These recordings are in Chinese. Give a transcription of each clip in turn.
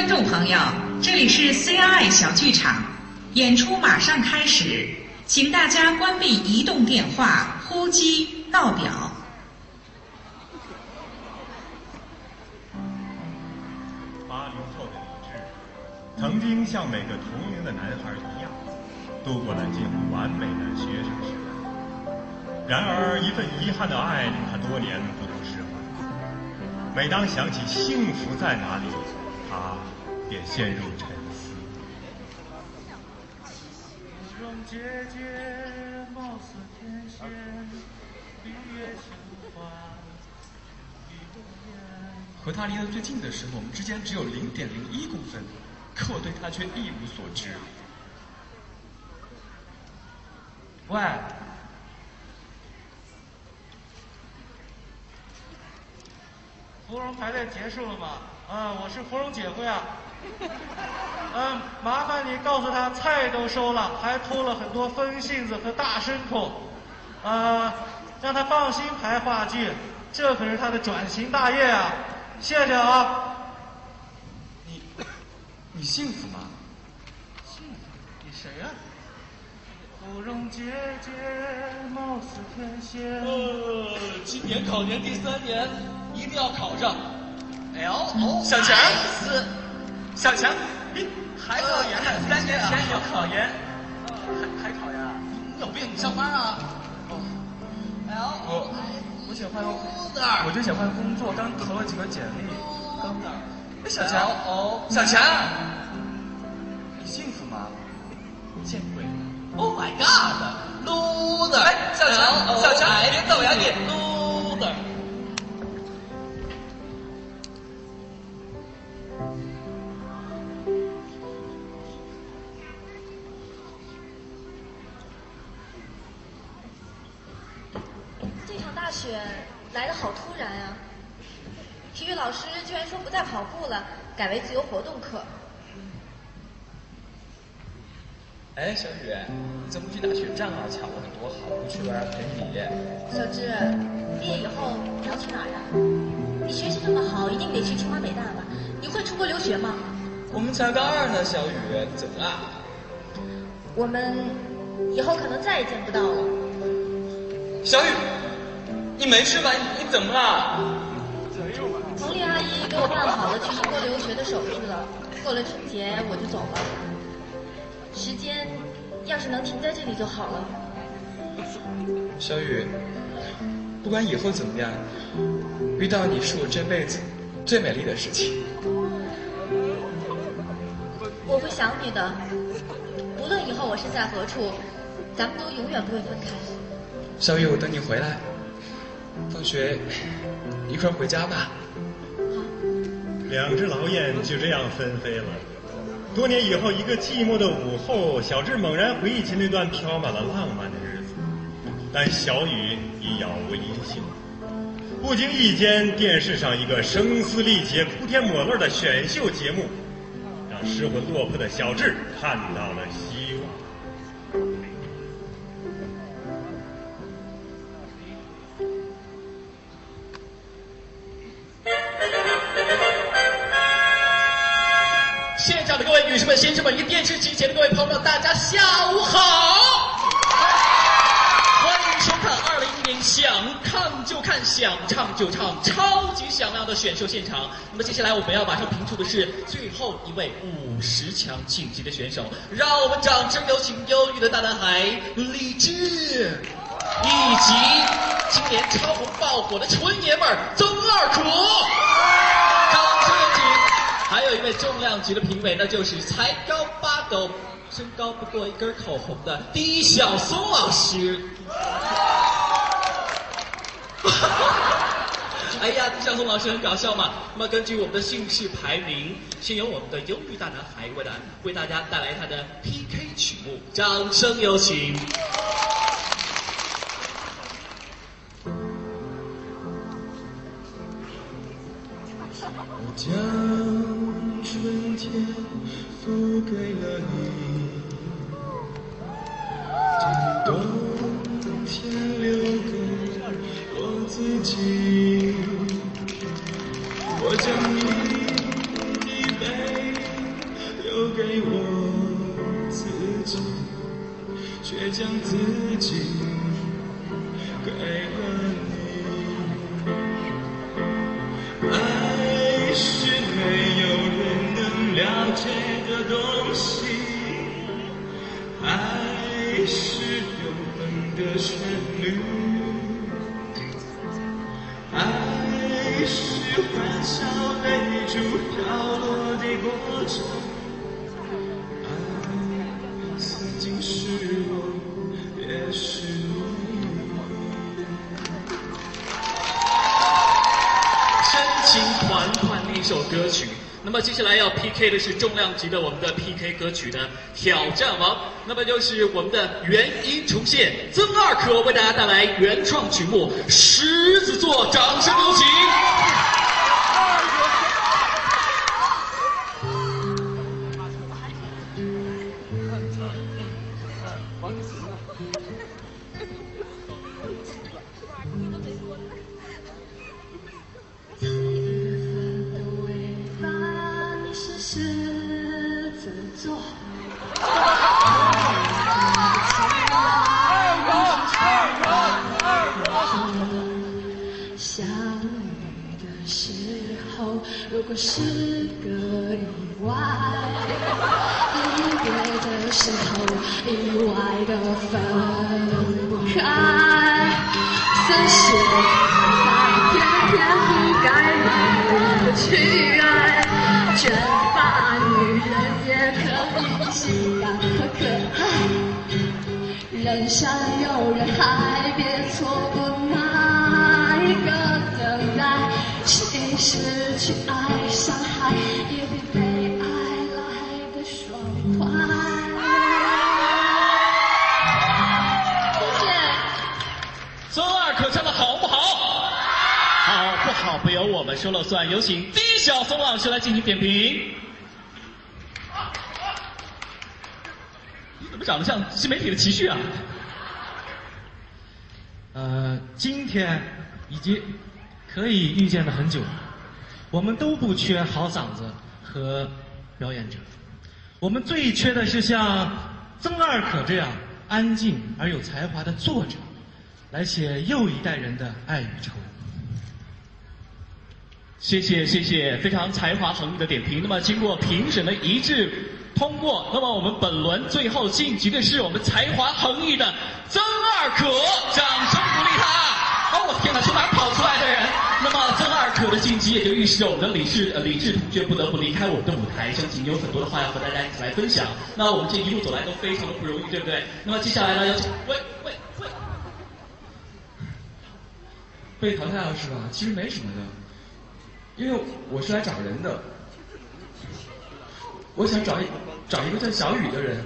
观众朋友，这里是 CRI 小剧场，演出马上开始，请大家关闭移动电话、呼机、闹表。八零后的李志，曾经像每个同龄的男孩一样，度过了近乎完美的学生时代。然而，一份遗憾的爱令他多年不能释怀。每当想起幸福在哪里，他也陷入沉思。芙蓉姐姐貌似天仙，闭月羞花一朵烟。和他离得最近的时候，我们之间只有零点零一公分，可我对他却一无所知。喂，芙蓉排练结束了吗？啊，我是芙蓉姐夫呀。嗯，麻烦你告诉他菜都收了，还偷了很多风信子和大牲口。啊，让他放心排话剧，这可是他的转型大业啊！谢谢啊。你，你幸福吗？幸福？你谁呀、芙蓉姐姐貌似天仙。呃，今年考研第三年，一定要考上 L O 小强。小强，你还考研呢？三年前有考研，还还考呀？你有病？你上班啊？哦，L 我我想换，哪儿？我就想换工作，刚投了几个简历。刚哪儿？哎，小强，哦，小强，你幸福吗？见鬼！Oh my God！loser！哎小强小强别走呀你改为自由活动课。哎，小雨，你怎么不去打雪仗啊？巧了很多好不去玩陪你。小志，毕业以后你要去哪儿呀？你学习这么好，一定得去清华北大吧？你会出国留学吗？我们才高二呢，小雨，怎么了？我们以后可能再也见不到了。小雨，你没事吧？你你怎么了？彭丽阿姨给我办好了去英国留学的手续了，过了春节我就走了。时间要是能停在这里就好了。小雨，不管以后怎么样，遇到你是我这辈子最美丽的事情。我会想你的，无论以后我身在何处，咱们都永远不会分开。小雨，我等你回来。放学一块儿回家吧。两只老雁就这样纷飞了。多年以后，一个寂寞的午后，小智猛然回忆起那段飘满了浪漫的日子，但小雨已杳无音信。不经意间，电视上一个声嘶力竭、哭天抹泪的选秀节目，让失魂落魄的小智看到了希机前的各位朋友，大家下午好！欢迎收看二零一零想看就看、想唱就唱超级响亮的选秀现场。那么接下来我们要马上评出的是最后一位五十强晋级的选手，让我们掌声有请忧郁的大男孩李志，以及今年超红爆火的纯爷们儿曾二苦。还有一位重量级的评委，那就是才高八斗、身高不过一根口红的狄晓松老师。哎呀，狄晓松老师很搞笑嘛。那么根据我们的姓氏排名，先由我们的忧郁大男孩为大为大家带来他的 PK 曲目，掌声有请。我将春天付给了你将冬天留给我自己。我将你的背影留给我自己却将自己给了东西，爱是永恒的旋律，爱是欢笑泪珠飘落的过程。爱曾经是我，也是你。深情款款的一首歌曲。那么接下来要 PK 的是重量级的我们的 PK 歌曲的挑战王，那么就是我们的原音重现曾二可为大家带来原创曲目《狮子座》，掌声有请。如果是个意外，离别的时候，意外的分不开。这些在偏偏不该让我去爱，卷发女人也可以性感和可爱。人山有人海，别错过那一个。失去爱伤害，也比被爱来的爽快。谢谢。曾二可唱的好不好？好不好不由我们说了算，有请第一小松老师来进行点评。你怎么长得像新媒体的齐旭啊？呃，今天以及可以预见的很久，我们都不缺好嗓子和表演者，我们最缺的是像曾二可这样安静而有才华的作者，来写又一代人的爱与愁。谢谢谢谢，非常才华横溢的点评。那么经过评审的一致通过，那么我们本轮最后晋级的是我们才华横溢的曾二可，掌声鼓励他。哦，我天哪，从哪儿跑出来的人？那么曾二可的晋级也就预示着我们的李志呃李志同学不得不离开我们的舞台，相信你有很多的话要和大家一起来分享。那我们这一路走来都非常的不容易，对不对？那么接下来呢，有请喂喂喂，被淘汰了是吧？其实没什么的，因为我是来找人的，我想找一找一个叫小雨的人。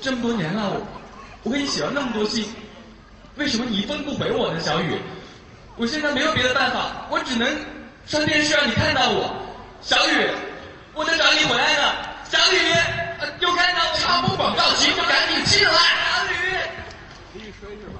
这么多年了，我我给你写了那么多信，为什么你一封不回我呢，小雨？我现在没有别的办法，我只能上电视让你看到我，小雨，我在找你回来了，小雨，呃、又看到我插播广告，急就赶紧进来，小雨。你吹是吧？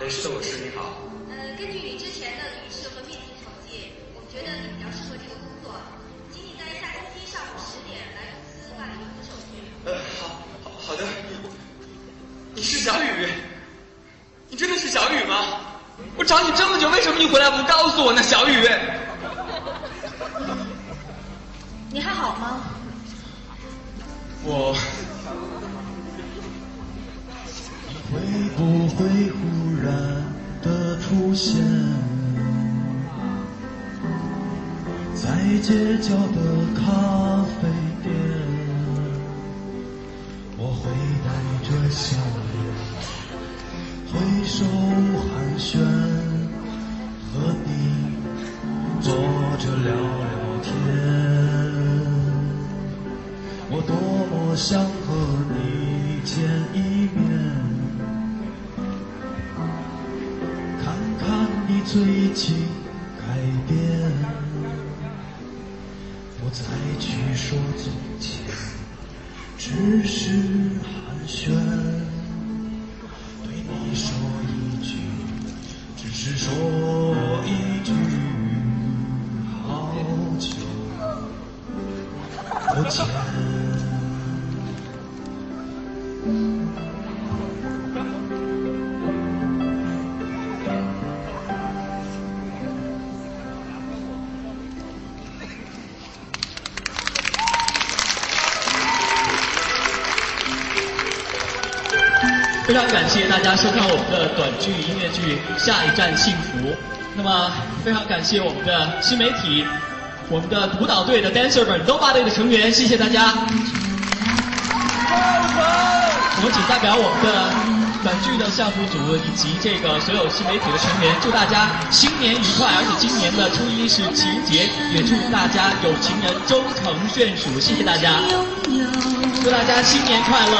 老师你好。呃，根据你之前的笔试和面试成绩，我们觉得你比较适合这个工作，请你在下星期上午十点来公司办理入职手续。呃，好，好好的。你是小雨，你真的是小雨吗？我找你这么久，为什么你回来不告诉我呢，小雨？你还好吗？我会不会忽然的出现在街角的咖啡店？我会带着笑脸，挥手寒暄，和你坐着聊聊天。我多么想和你见一已经改变，不再去说从前，只是寒暄，非常感谢大家收看我们的短剧音乐剧《下一站幸福》。那么，非常感谢我们的新媒体，我们的舞蹈队的 dancer 们，Nobody 的成员，谢谢大家。我们仅代表我们的短剧的项目组以及这个所有新媒体的成员，祝大家新年愉快！而且今年的初一是情人节，也祝大家有情人终成眷属。谢谢大家，祝大家新年快乐！